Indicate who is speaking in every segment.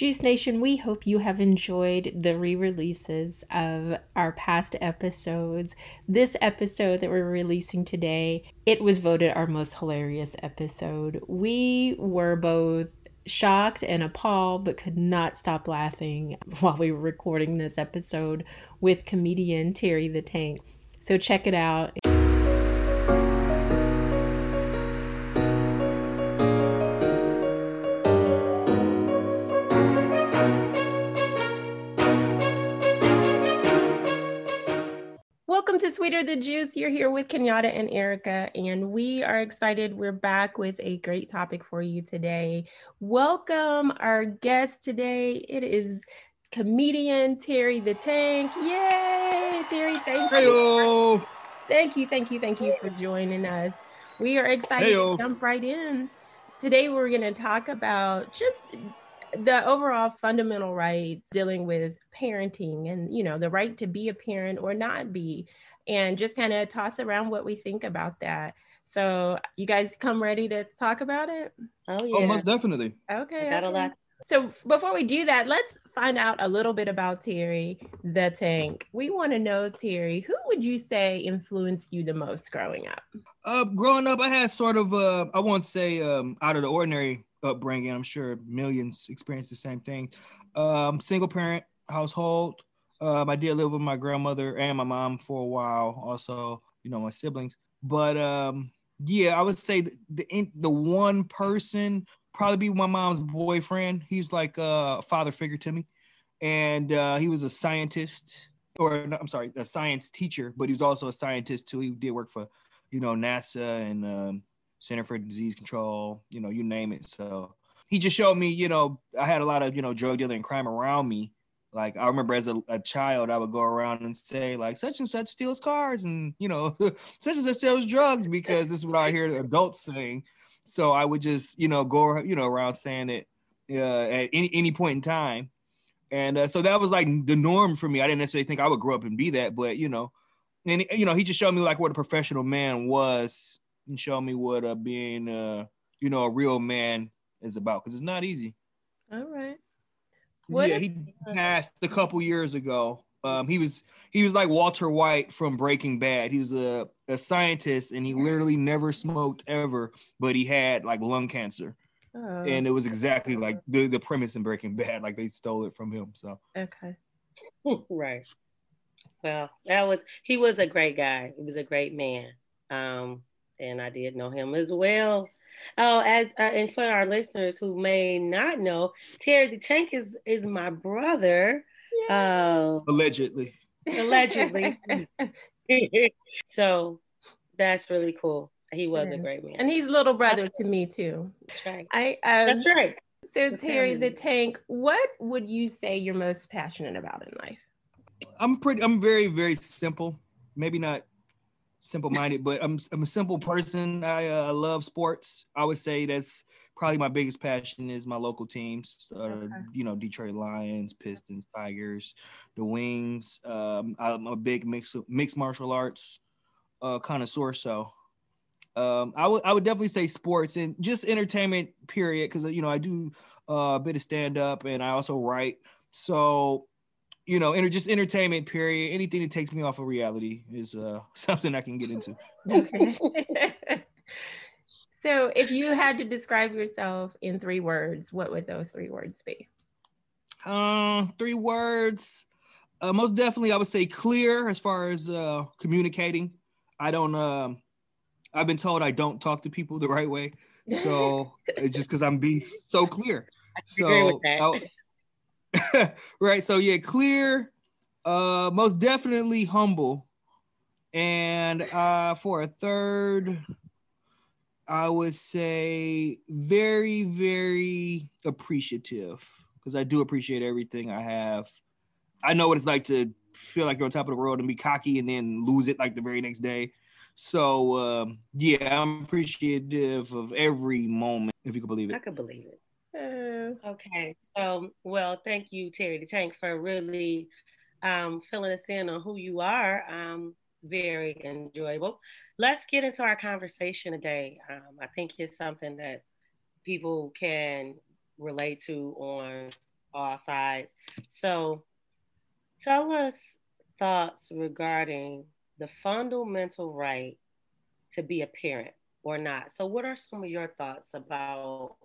Speaker 1: Juice Nation, we hope you have enjoyed the re releases of our past episodes. This episode that we're releasing today, it was voted our most hilarious episode. We were both shocked and appalled, but could not stop laughing while we were recording this episode with comedian Terry the Tank. So check it out. To Sweeter the Juice. You're here with Kenyatta and Erica, and we are excited. We're back with a great topic for you today. Welcome our guest today. It is comedian Terry the Tank. Yay, Terry! Thank
Speaker 2: Hey-o.
Speaker 1: you. Thank you, thank you, thank you for joining us. We are excited
Speaker 2: Hey-o.
Speaker 1: to jump right in. Today, we're going to talk about just the overall fundamental rights dealing with parenting and you know the right to be a parent or not be and just kind of toss around what we think about that so you guys come ready to talk about it
Speaker 3: Oh yeah,
Speaker 2: Oh, most definitely.
Speaker 1: okay,
Speaker 3: I got a
Speaker 1: okay.
Speaker 3: lot.
Speaker 1: so before we do that let's find out a little bit about terry the tank we want to know terry who would you say influenced you the most growing up
Speaker 2: Uh, growing up, I had sort of uh, I won't say um, out of the ordinary upbringing. I'm sure millions experience the same thing. Um, single parent household. Um, I did live with my grandmother and my mom for a while. Also, you know, my siblings. But um, yeah, I would say the the, the one person probably be my mom's boyfriend. He's like a father figure to me, and uh, he was a scientist, or no, I'm sorry, a science teacher, but he was also a scientist too. He did work for you know, NASA and um, Center for Disease Control, you know, you name it. So he just showed me, you know, I had a lot of, you know, drug dealing and crime around me. Like I remember as a, a child, I would go around and say like such and such steals cars and you know such and such steals drugs because this is what I hear adults saying. So I would just you know go you know around saying it uh, at any any point in time, and uh, so that was like the norm for me. I didn't necessarily think I would grow up and be that, but you know, and you know he just showed me like what a professional man was and showed me what uh, being uh you know a real man is about because it's not easy
Speaker 1: all right What
Speaker 2: yeah he passed a couple years ago um he was he was like walter white from breaking bad he was a, a scientist and he literally never smoked ever but he had like lung cancer
Speaker 1: oh,
Speaker 2: and it was exactly like the, the premise in breaking bad like they stole it from him so
Speaker 1: okay
Speaker 3: right. Well, that was he was a great guy. He was a great man. Um, and I did know him as well. Oh, as uh, and for our listeners who may not know, Terry the Tank is is my brother. Uh,
Speaker 2: allegedly
Speaker 3: allegedly. so that's really cool. He was a great man.
Speaker 1: and he's little brother to me too
Speaker 3: that's right.
Speaker 1: I um,
Speaker 3: That's right.
Speaker 1: So
Speaker 3: The
Speaker 1: Terry the. Tank, what would you say you're most passionate about in life?
Speaker 2: I'm pretty. I'm very, very simple. Maybe not simple-minded, but I'm I'm a simple person. I uh, love sports. I would say that's probably my biggest passion is my local teams. Uh,
Speaker 1: Okay.
Speaker 2: You know, Detroit Lions, Pistons, Tigers, the Wings. Um, I'm a big mix mixed martial arts uh, connoisseur. So. Um, I would I would definitely say sports and just entertainment period because you know I do uh, a bit of stand up and I also write so you know, enter, just entertainment period. Anything that takes me off of reality is uh, something I can get into.
Speaker 1: Okay. so if you had to describe yourself in three words, what would those three words be?
Speaker 2: Um, three words. Uh, most definitely, I would say clear as far as uh, communicating. I don't. Um, I've been told I don't talk to people the right way, so it's just because I'm being so clear. So
Speaker 3: agree with that.
Speaker 2: I- right. So yeah, clear. Uh, most definitely humble. And uh, for a third, I would say very, very appreciative because I do appreciate everything I have. I know what it's like to feel like you're on top of the world and be cocky and then lose it like the very next day. So um, yeah, I'm appreciative of every moment, if you can believe it.
Speaker 3: I could believe it.
Speaker 1: Uh,
Speaker 3: Okay. So, well, thank you, Terry the Tank, for really um, filling us in on who you are. Um, very enjoyable. Let's get into our conversation today. Um, I think it's something that people can relate to on all sides. So tell us thoughts regarding the fundamental right to be a parent or not. So what are some of your thoughts about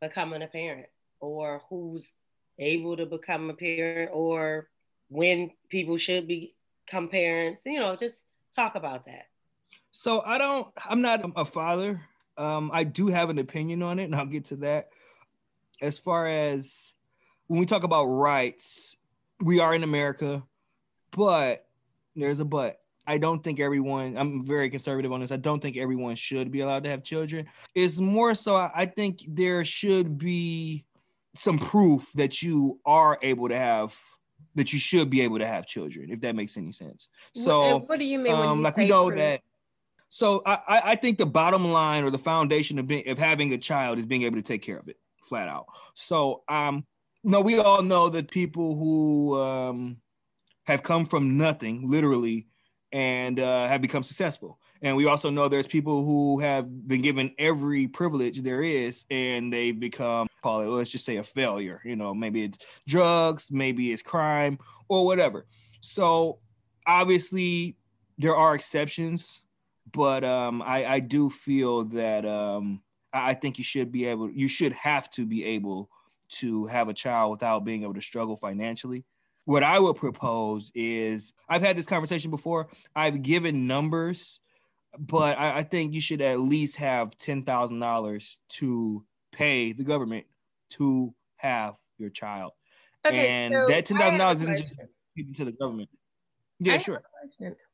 Speaker 3: becoming a parent or who's able to become a parent or when people should become parents? You know, just talk about that.
Speaker 2: So I don't I'm not a father. Um, I do have an opinion on it, and I'll get to that. As far as when we talk about rights, we are in America, but there's a but. I don't think everyone, I'm very conservative on this. I don't think everyone should be allowed to have children. It's more so, I think there should be some proof that you are able to have, that you should be able to have children, if that makes any sense. So,
Speaker 1: what, what do you mean?
Speaker 2: Um,
Speaker 1: you
Speaker 2: like we know proof? that. So I, I think the bottom line or the foundation of being, of having a child is being able to take care of it, flat out. So um, no, we all know that people who um, have come from nothing, literally, and uh, have become successful. And we also know there's people who have been given every privilege there is, and they've become, call it, let's just say a failure. You know, maybe it's drugs, maybe it's crime, or whatever. So obviously, there are exceptions, but um, I, I do feel that um, I think you should be able, you should have to be able to have a child without being able to struggle financially. What I would propose is I've had this conversation before. I've given numbers, but I, I think you should at least have ten thousand dollars to pay the government to have your child. Okay, and so that ten thousand dollars isn't just given to the government. Yeah, sure.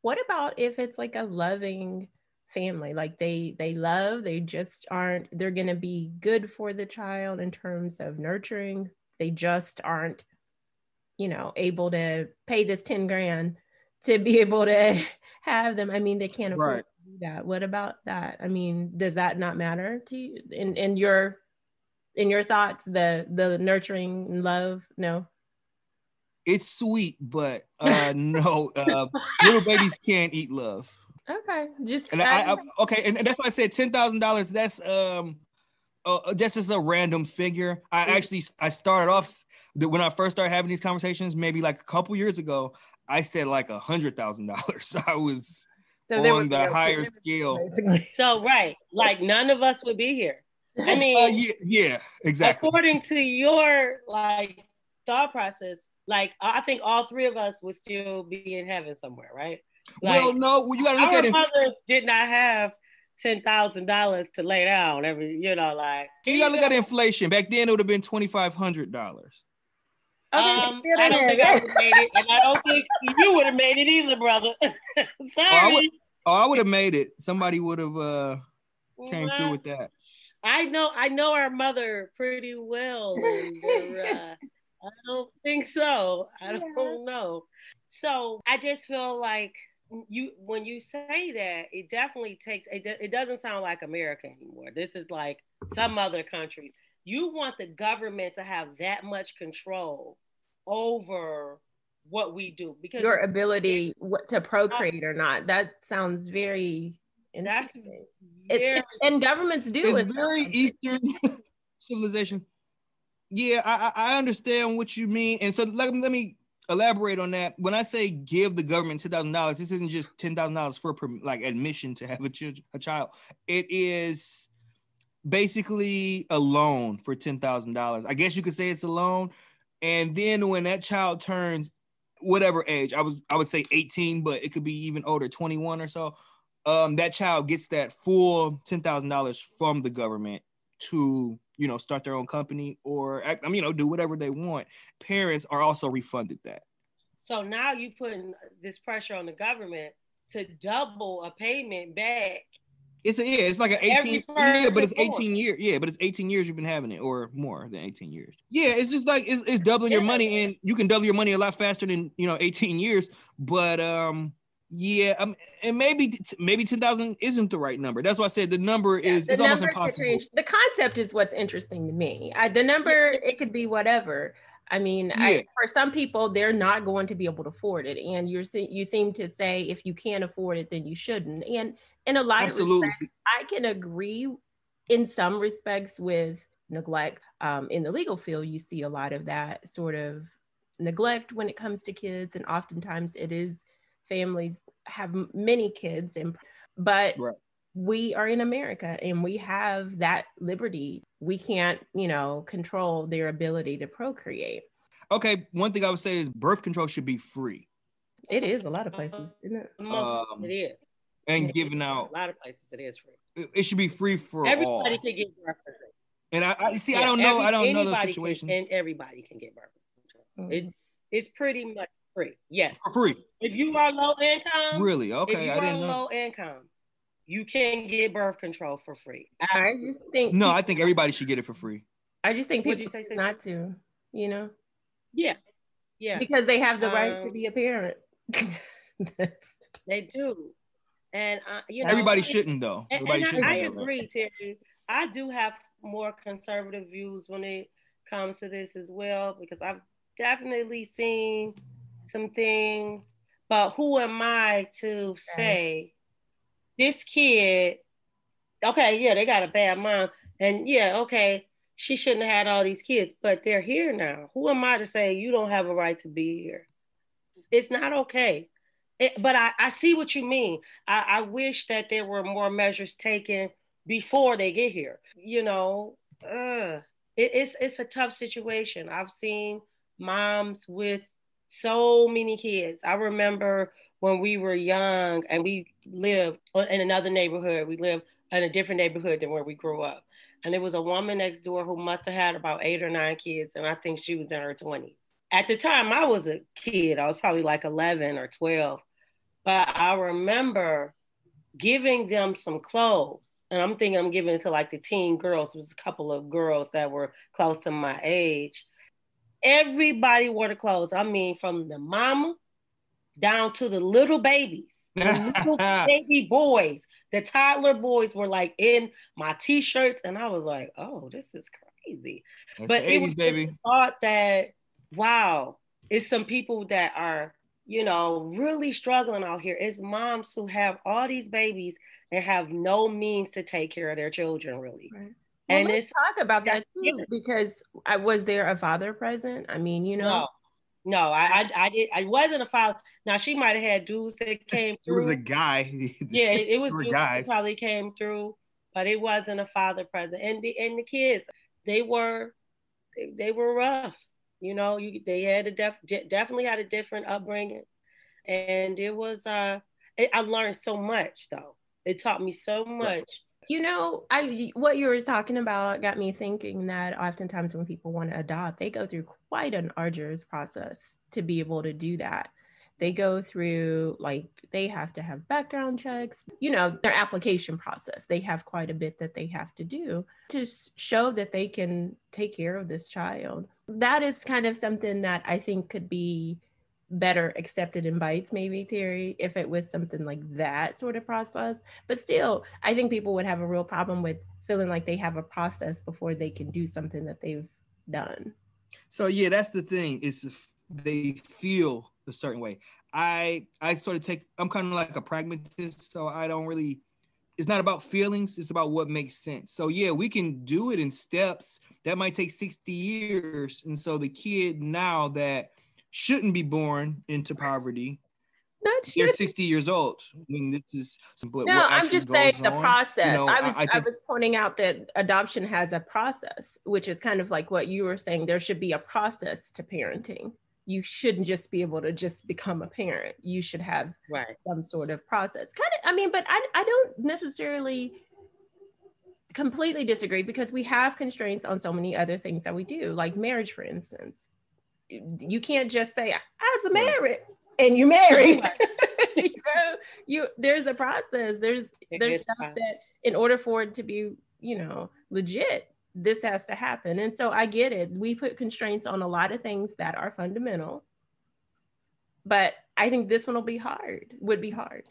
Speaker 1: What about if it's like a loving family like they they love they just aren't they're going to be good for the child in terms of nurturing they just aren't you know able to pay this 10 grand to be able to have them i mean they can't afford right. to do that what about that i mean does that not matter to you in in your in your thoughts the the nurturing love no
Speaker 2: it's sweet but uh no uh little babies can't eat love
Speaker 1: Okay, just
Speaker 2: and I, I, okay, and that's why I said ten thousand dollars. That's um, uh, uh that's just a random figure. I mm. actually I started off when I first started having these conversations, maybe like a couple years ago. I said like a hundred thousand dollars. I was so on the higher scale.
Speaker 3: So right, like none of us would be here. I mean,
Speaker 2: uh, yeah, yeah, exactly.
Speaker 3: According to your like thought process, like I think all three of us would still be in heaven somewhere, right?
Speaker 2: Like, well, no, you got to look at it.
Speaker 3: mothers did not have ten thousand dollars to lay down every, you know, like
Speaker 2: you got to look at inflation. Back then, it would have been twenty five hundred dollars.
Speaker 3: Um, I don't think I would have made it, and I don't think you would have made it either, brother. Sorry. Oh, I would,
Speaker 2: oh, have made it. Somebody would have uh, came through with that.
Speaker 3: I know, I know our mother pretty well. And, uh, I don't think so. I don't know. So I just feel like you when you say that it definitely takes it, it doesn't sound like america anymore this is like some other countries you want the government to have that much control over what we do because
Speaker 1: your ability what, to procreate or not that sounds very interesting very, it, and governments do it.
Speaker 2: it's very eastern civilization yeah I, I understand what you mean and so let, let me elaborate on that. When I say give the government ten thousand dollars, this isn't just ten thousand dollars for like admission to have a, ch- a child. It is basically a loan for ten thousand dollars. I guess you could say it's a loan. And then when that child turns whatever age, I was I would say eighteen, but it could be even older, twenty one or so. Um, that child gets that full ten thousand dollars from the government to you know, start their own company or, I mean, you know, do whatever they want. Parents are also refunded that.
Speaker 3: So now you're putting this pressure on the government to double a payment back.
Speaker 2: It's a, yeah, it's like an 18 yeah, but it's 18 years. Yeah, but it's 18 years you've been having it or more than 18 years. Yeah, it's just like it's, it's doubling yeah. your money and you can double your money a lot faster than, you know, 18 years, but um yeah, um, and maybe maybe ten thousand isn't the right number. That's why I said the number yeah, is the it's almost impossible.
Speaker 1: The concept is what's interesting to me. I, the number it could be whatever. I mean, yeah. I, for some people, they're not going to be able to afford it, and you're you seem to say if you can't afford it, then you shouldn't. And in a lot Absolutely. of respects, I can agree in some respects with neglect. Um, in the legal field, you see a lot of that sort of neglect when it comes to kids, and oftentimes it is families have many kids, and but right. we are in America and we have that liberty. We can't, you know, control their ability to procreate.
Speaker 2: Okay, one thing I would say is birth control should be free.
Speaker 1: It is a lot of places, isn't it?
Speaker 3: Um, it is.
Speaker 2: And giving out
Speaker 3: a lot of places, it is free.
Speaker 2: It, it should be free for
Speaker 3: everybody
Speaker 2: all.
Speaker 3: can get birth control.
Speaker 2: And I, I see. Yeah, I don't know. Every, I don't know the situations.
Speaker 3: Can, and everybody can get birth control. Mm-hmm. It, it's pretty much free. Yes,
Speaker 2: for free.
Speaker 3: If you are low income,
Speaker 2: really? Okay,
Speaker 3: I
Speaker 2: didn't know.
Speaker 3: Low income, you can get birth control for free.
Speaker 1: I just think
Speaker 2: no. I think everybody should get it for free.
Speaker 1: I just think people say, not to. You know.
Speaker 3: Yeah. Yeah.
Speaker 1: Because they have the um, right to um, be a parent.
Speaker 3: they do. And uh, you know,
Speaker 2: everybody shouldn't though.
Speaker 3: And,
Speaker 2: everybody
Speaker 3: and
Speaker 2: shouldn't.
Speaker 3: I, I agree, Terry. I do have more conservative views when it comes to this as well because I've definitely seen some things. But who am I to say this kid? Okay, yeah, they got a bad mom, and yeah, okay, she shouldn't have had all these kids, but they're here now. Who am I to say you don't have a right to be here? It's not okay. It, but I, I see what you mean. I, I wish that there were more measures taken before they get here. You know, uh, it, it's it's a tough situation. I've seen moms with so many kids. I remember when we were young and we lived in another neighborhood. We lived in a different neighborhood than where we grew up. And there was a woman next door who must have had about eight or nine kids, and I think she was in her 20s. At the time, I was a kid. I was probably like 11 or 12. But I remember giving them some clothes. And I'm thinking I'm giving it to like the teen girls. There was a couple of girls that were close to my age. Everybody wore the clothes. I mean, from the mama down to the little babies, the little baby boys. The toddler boys were like in my t-shirts, and I was like, "Oh, this is crazy."
Speaker 2: That's but it was baby.
Speaker 3: thought that, wow, it's some people that are you know, really struggling out here. It's moms who have all these babies and have no means to take care of their children, really.
Speaker 1: Right. Well, and let's talk about that too, because I was there a father present. I mean, you know.
Speaker 3: No, no, I, I, I did. I wasn't a father. Now she might have had dudes that came through.
Speaker 2: it was a guy.
Speaker 3: yeah, it, it was dudes guys. that probably came through, but it wasn't a father present. And the and the kids, they were, they, they were rough. You know, you they had a def, definitely had a different upbringing, and it was uh, it, I learned so much though. It taught me so much.
Speaker 1: You know, I what you were talking about got me thinking that oftentimes when people want to adopt, they go through quite an arduous process to be able to do that. They go through like they have to have background checks you know their application process. They have quite a bit that they have to do to show that they can take care of this child. That is kind of something that i think could be better accepted invites maybe terry if it was something like that sort of process but still i think people would have a real problem with feeling like they have a process before they can do something that they've done
Speaker 2: so yeah that's the thing is they feel a certain way. I I sort of take I'm kind of like a pragmatist, so I don't really it's not about feelings, it's about what makes sense. So yeah, we can do it in steps. That might take 60 years. And so the kid now that shouldn't be born into poverty.
Speaker 1: Not
Speaker 2: They're 60 years old. I mean, this is
Speaker 1: but no, I'm just saying the on, process. You know, I was I, I, think, I was pointing out that adoption has a process, which is kind of like what you were saying. There should be a process to parenting you shouldn't just be able to just become a parent. You should have
Speaker 3: right.
Speaker 1: some sort of process. Kind of, I mean, but I, I don't necessarily completely disagree because we have constraints on so many other things that we do, like marriage, for instance. You can't just say, as a married and you're married. you know, you there's a process. There's there's stuff that in order for it to be, you know, legit, this has to happen. And so I get it. We put constraints on a lot of things that are fundamental. But I think this one will be hard, would be hard.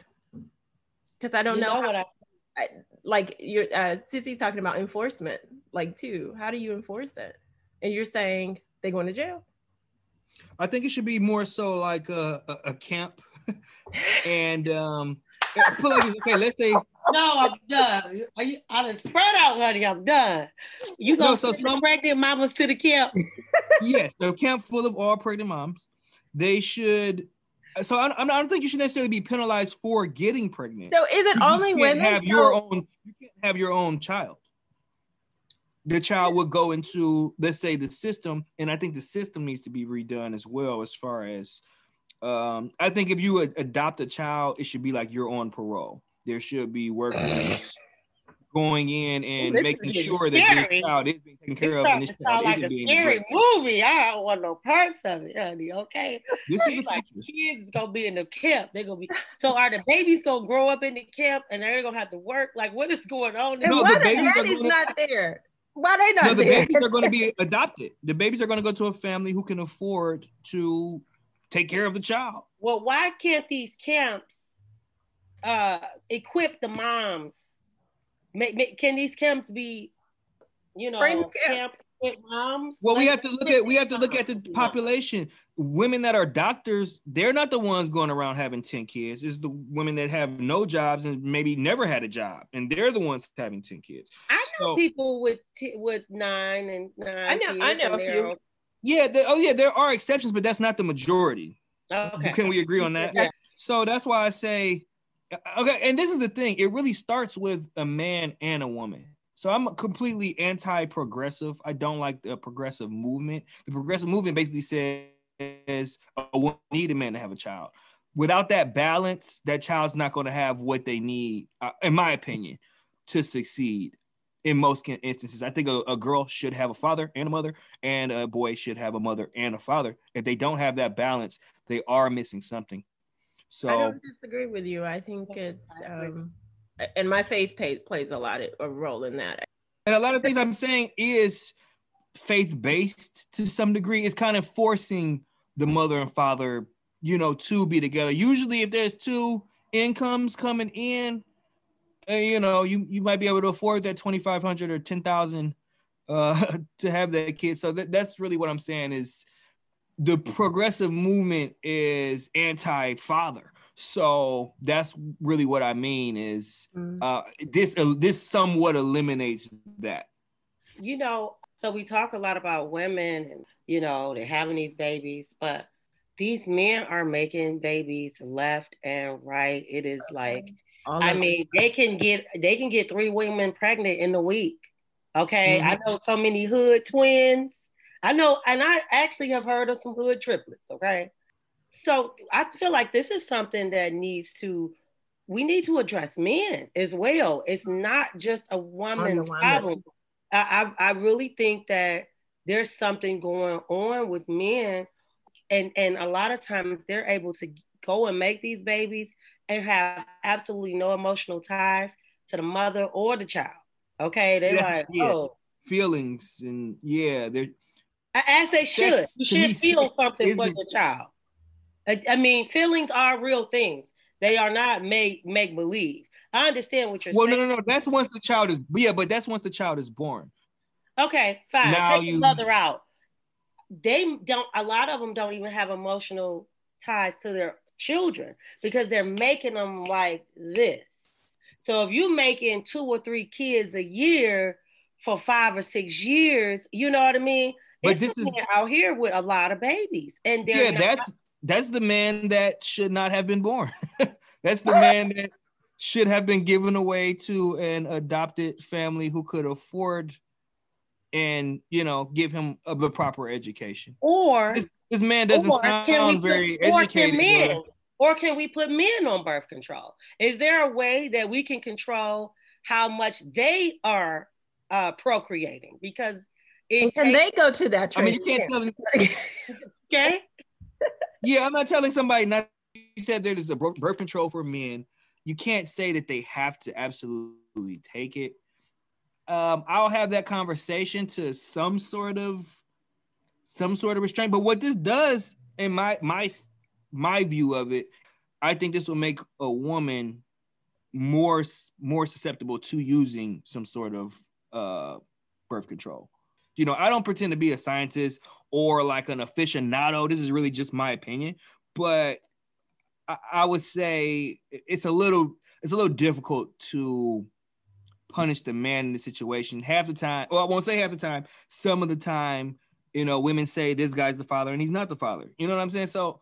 Speaker 1: Because I don't you know, know how, I, I, like you're uh Sissy's talking about enforcement, like too. How do you enforce it? And you're saying they going to jail?
Speaker 2: I think it should be more so like a, a, a camp and um okay, let's say
Speaker 3: no, I'm done. Are you, I done spread out, honey. I'm done. You gonna no, so send some pregnant mamas to the camp?
Speaker 2: yes, the camp full of all pregnant moms. They should. So I, I don't think you should necessarily be penalized for getting pregnant.
Speaker 1: So is it you only women?
Speaker 2: Have your own. You can't have your own child. The child would go into, let's say, the system, and I think the system needs to be redone as well, as far as um, I think if you adopt a child, it should be like you're on parole there should be workers going in and making sure that this child is being taken care of and this child
Speaker 3: like isn't a scary movie. I don't want no parts of it, honey. Okay. This is the like kids gonna be in the camp. They're gonna be so are the babies gonna grow up in the camp and they're gonna have to work? Like what is going on?
Speaker 1: And no, why the babies are gonna, not there? Why they not
Speaker 2: no, the
Speaker 1: there?
Speaker 2: babies are going to be adopted. The babies are going to go to a family who can afford to take care of the child.
Speaker 3: Well, why can't these camps uh, equip the moms? Make, make, can these camps be, you know, camp moms?
Speaker 2: Well, we have to look at we have to look at the population. Women that are doctors, they're not the ones going around having 10 kids. It's the women that have no jobs and maybe never had a job, and they're the ones having 10 kids.
Speaker 3: I know so, people with t- with nine and nine. I know, I know a few.
Speaker 2: Yeah, oh yeah, there are exceptions, but that's not the majority. Okay. Can we agree on that? Yeah. So that's why I say okay, and this is the thing. It really starts with a man and a woman. So I'm completely anti-progressive. I don't like the progressive movement. The progressive movement basically says a woman need a man to have a child. Without that balance, that child's not going to have what they need, uh, in my opinion, to succeed. In most instances, I think a, a girl should have a father and a mother, and a boy should have a mother and a father. If they don't have that balance, they are missing something. So I
Speaker 1: don't disagree with you. I think it's um, and my faith pay, plays a lot of a role in that.
Speaker 2: And a lot of things I'm saying is faith based to some degree. It's kind of forcing the mother and father, you know, to be together. Usually, if there's two incomes coming in, uh, you know, you you might be able to afford that twenty five hundred or ten thousand uh, to have that kid. So that, that's really what I'm saying is the progressive movement is anti-father so that's really what i mean is mm. uh, this uh, this somewhat eliminates that
Speaker 3: you know so we talk a lot about women and you know they're having these babies but these men are making babies left and right it is like i mean they can get they can get three women pregnant in a week okay mm-hmm. i know so many hood twins I know, and I actually have heard of some hood triplets. Okay. So I feel like this is something that needs to, we need to address men as well. It's not just a woman's problem. I, I, I really think that there's something going on with men, and and a lot of times they're able to go and make these babies and have absolutely no emotional ties to the mother or the child. Okay, they're like, yeah. oh,
Speaker 2: feelings and yeah, they're
Speaker 3: as they should. You should feel something for your child. I, I, mean, feelings are real things. They are not make make believe. I understand what you're
Speaker 2: well,
Speaker 3: saying.
Speaker 2: Well, no, no, no. That's once the child is yeah, but that's once the child is born.
Speaker 3: Okay, fine. Now Take you, the mother out. They don't. A lot of them don't even have emotional ties to their children because they're making them like this. So if you're making two or three kids a year for five or six years, you know what I mean? But this is out here with a lot of babies, and
Speaker 2: yeah, that's that's the man that should not have been born. that's the man that should have been given away to an adopted family who could afford and you know give him a, the proper education.
Speaker 3: Or
Speaker 2: this, this man doesn't sound very put, educated.
Speaker 3: Or can, men, or can we put men on birth control? Is there a way that we can control how much they are uh, procreating? Because
Speaker 1: it and takes, they go to that.
Speaker 2: I mean, you can't tell them.
Speaker 3: okay.
Speaker 2: Yeah, I'm not telling somebody not. You said there is a birth control for men. You can't say that they have to absolutely take it. Um, I'll have that conversation to some sort of some sort of restraint. But what this does, in my my my view of it, I think this will make a woman more more susceptible to using some sort of uh, birth control you know, I don't pretend to be a scientist or like an aficionado. This is really just my opinion, but I, I would say it's a little it's a little difficult to punish the man in the situation. Half the time, well, I won't say half the time, some of the time, you know, women say this guy's the father and he's not the father. You know what I'm saying? So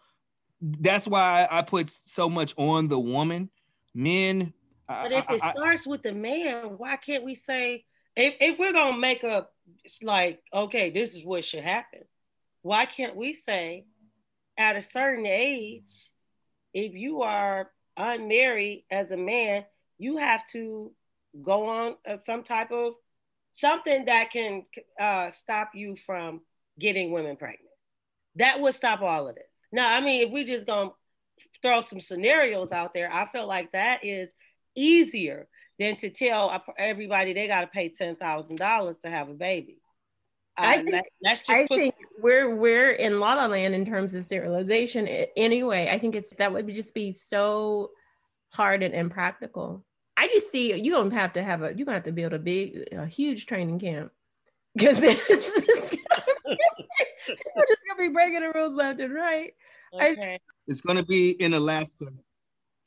Speaker 2: that's why I put so much on the woman. Men.
Speaker 3: But if it I, starts with the man, why can't we say if, if we're gonna make up it's like, okay, this is what should happen. Why can't we say at a certain age, if you are unmarried as a man, you have to go on uh, some type of something that can uh, stop you from getting women pregnant. That would stop all of this. Now, I mean, if we just gonna throw some scenarios out there, I feel like that is easier than to tell everybody they got to pay ten thousand dollars to have a baby.
Speaker 1: I uh, think, that's just I think we're we're in La La Land in terms of sterilization. Anyway, I think it's that would just be so hard and impractical. I just see you don't have to have a you gonna have to build a big a huge training camp because it's just gonna, just gonna be breaking the rules left and right.
Speaker 2: Okay. I, it's gonna be in Alaska.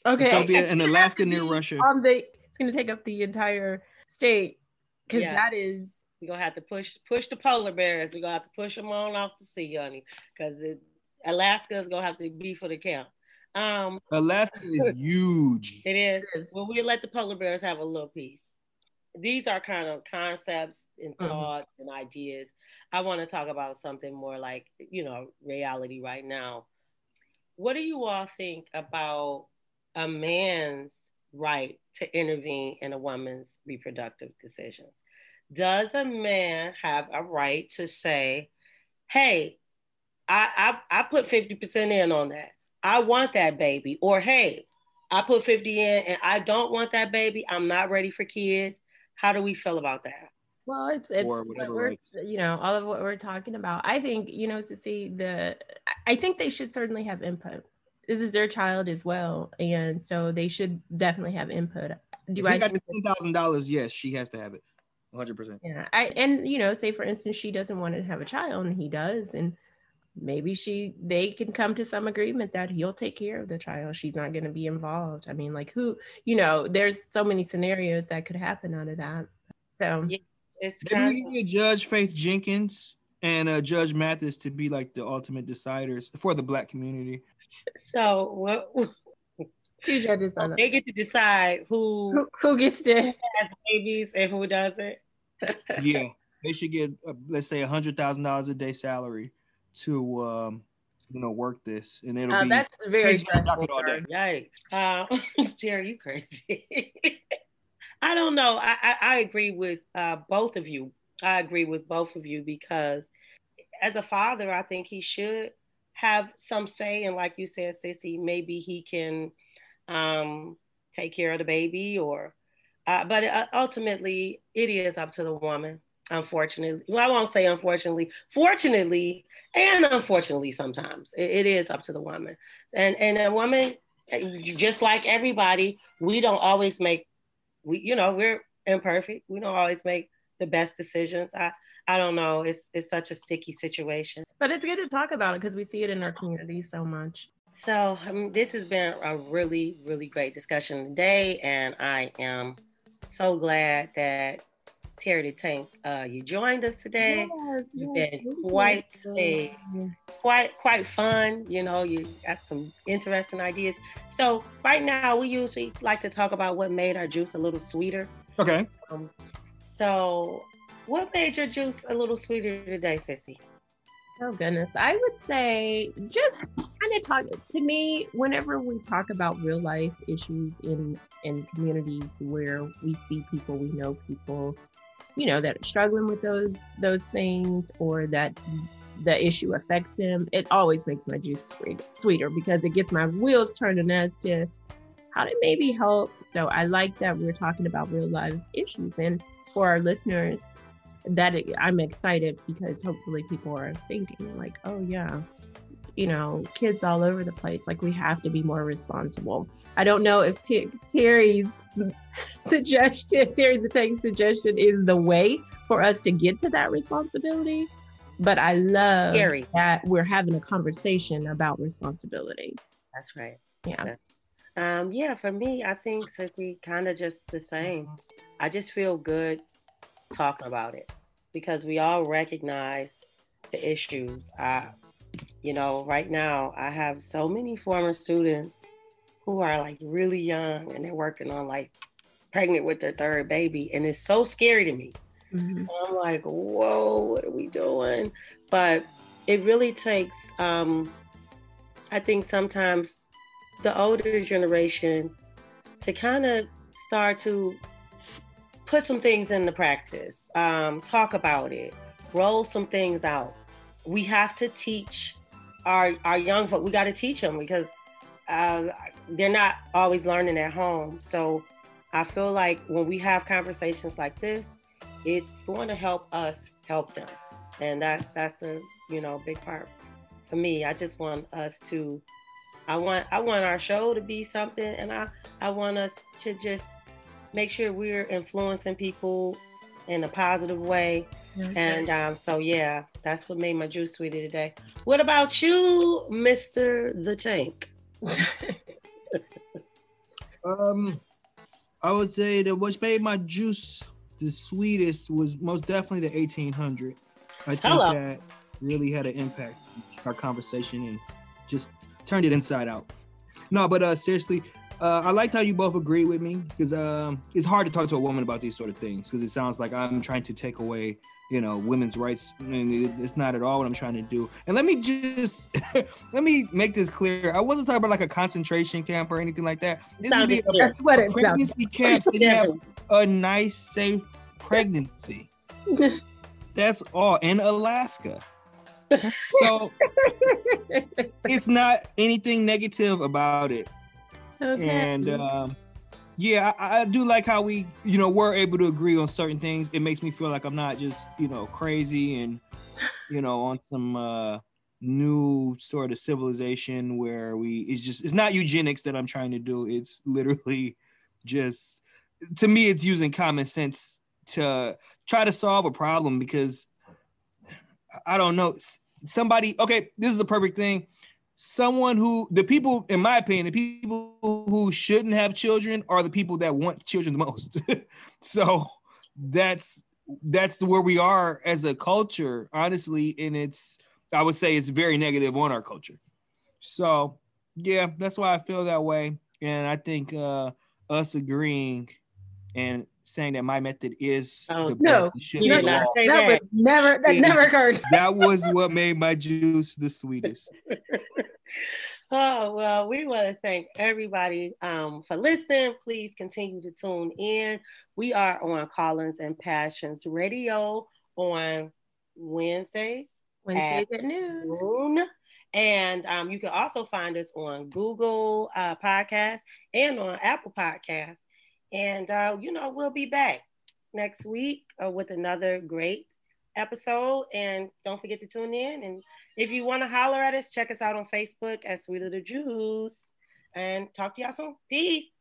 Speaker 2: Okay, it's gonna be in Alaska near Russia.
Speaker 1: On the it's gonna take up the entire state because yeah. that is
Speaker 3: we're gonna have to push push the polar bears. We're gonna have to push them on off the sea, honey, because Alaska is gonna have to be for the count. Um,
Speaker 2: Alaska is huge.
Speaker 3: It is. Well, we let the polar bears have a little piece. These are kind of concepts and mm-hmm. thoughts mm-hmm. and ideas. I want to talk about something more like, you know, reality right now. What do you all think about a man's right to intervene in a woman's reproductive decisions? Does a man have a right to say, hey, I, I, I put 50% in on that. I want that baby. Or hey, I put 50 in and I don't want that baby. I'm not ready for kids. How do we feel about that?
Speaker 1: Well, it's it's we're, you know all of what we're talking about. I think you know to see the. I think they should certainly have input. This is their child as well, and so they should definitely have input.
Speaker 2: Do if I got the ten thousand dollars? Yes, she has to have it. 100%.
Speaker 1: Yeah. I and you know, say for instance she doesn't want to have a child and he does and maybe she they can come to some agreement that he'll take care of the child. She's not going to be involved. I mean like who you know there's so many scenarios that could happen out of that. So yeah,
Speaker 2: it's maybe we judge faith jenkins and uh, judge mathis to be like the ultimate deciders for the black community.
Speaker 3: So what
Speaker 1: two judges
Speaker 3: on they get to decide who
Speaker 1: who, who gets to have
Speaker 3: babies and who doesn't
Speaker 2: yeah they should get uh, let's say a hundred thousand dollars a day salary to um, you know work this, and it'll uh, be
Speaker 1: that's very stressful.
Speaker 3: Yikes, uh, Jerry, you crazy. I don't know. I, I, I agree with uh, both of you. I agree with both of you because as a father, I think he should have some say. And like you said, Sissy, maybe he can um, take care of the baby or, uh, but ultimately it is up to the woman unfortunately. Well, I won't say unfortunately, fortunately, and unfortunately, sometimes it, it is up to the woman. And and a woman, just like everybody, we don't always make we you know we're imperfect. We don't always make the best decisions. I I don't know. It's it's such a sticky situation.
Speaker 1: But it's good to talk about it because we see it in our community so much.
Speaker 3: So um, this has been a really really great discussion today, and I am so glad that Terry the Tank, uh, you joined us today. Yes, You've yes, been quite a, quite quite fun. You know, you got some interesting ideas. So right now, we usually like to talk about what made our juice a little sweeter.
Speaker 2: Okay.
Speaker 3: Um, so, what made your juice a little sweeter today, Sissy?
Speaker 1: Oh goodness, I would say just kind of talk to me whenever we talk about real life issues in in communities where we see people, we know people, you know that are struggling with those those things or that the issue affects them it always makes my juice sweet, sweeter because it gets my wheels turning as to how to maybe help. So i like that we're talking about real life issues and for our listeners that i'm excited because hopefully people are thinking like oh yeah you know kids all over the place like we have to be more responsible i don't know if T- terry's suggestion, Terry the suggestion is the way for us to get to that responsibility. But I love that we're having a conversation about responsibility.
Speaker 3: That's right.
Speaker 1: Yeah.
Speaker 3: Um, yeah, for me, I think Sissy kind of just the same. I just feel good talking about it because we all recognize the issues. I, you know, right now I have so many former students who are like really young and they're working on like pregnant with their third baby, and it's so scary to me. Mm-hmm. I'm like, whoa, what are we doing? But it really takes, um, I think sometimes the older generation to kind of start to put some things into practice, um, talk about it, roll some things out. We have to teach our our young folk. We got to teach them because uh, they're not always learning at home. So I feel like when we have conversations like this, it's going to help us help them, and that that's the you know big part for me. I just want us to. I want I want our show to be something, and I I want us to just make sure we're influencing people in a positive way. Okay. And um, so, yeah, that's what made my juice sweetie today. What about you, Mister the Tank?
Speaker 2: um, I would say that what made my juice the sweetest was most definitely the 1800. I think Hello. that really had an impact our conversation and just turned it inside out. No, but uh, seriously, uh, I liked how you both agree with me because um, it's hard to talk to a woman about these sort of things because it sounds like I'm trying to take away, you know, women's rights, and it's not at all what I'm trying to do. And let me just let me make this clear: I wasn't talking about like a concentration camp or anything like that. This would be a, That's what it pregnancy camp so you have a nice, safe pregnancy. That's all in Alaska. So it's not anything negative about it. Okay. And um, yeah, I, I, do like how we, you know, were able to agree on certain things. It makes me feel like I'm not just, you know, crazy and, you know, on some uh, new sort of civilization where we it's just it's not eugenics that I'm trying to do. It's literally just to me, it's using common sense to try to solve a problem because I don't know somebody. Okay, this is the perfect thing someone who the people in my opinion the people who shouldn't have children are the people that want children the most. So that's that's where we are as a culture honestly and it's i would say it's very negative on our culture. So yeah that's why i feel that way. And i think uh us agreeing and saying that my method is
Speaker 4: oh, the no, best. No, that, that was never that never occurred.
Speaker 2: that was what made my juice the sweetest.
Speaker 3: oh well, we want to thank everybody um, for listening. Please continue to tune in. We are on Collins and Passions Radio on Wednesdays.
Speaker 4: Wednesdays at, at noon. noon.
Speaker 3: And um, you can also find us on Google uh, Podcasts and on Apple Podcasts. And, uh, you know, we'll be back next week uh, with another great episode. And don't forget to tune in. And if you want to holler at us, check us out on Facebook at Sweet Little Juice. And talk to y'all soon. Peace.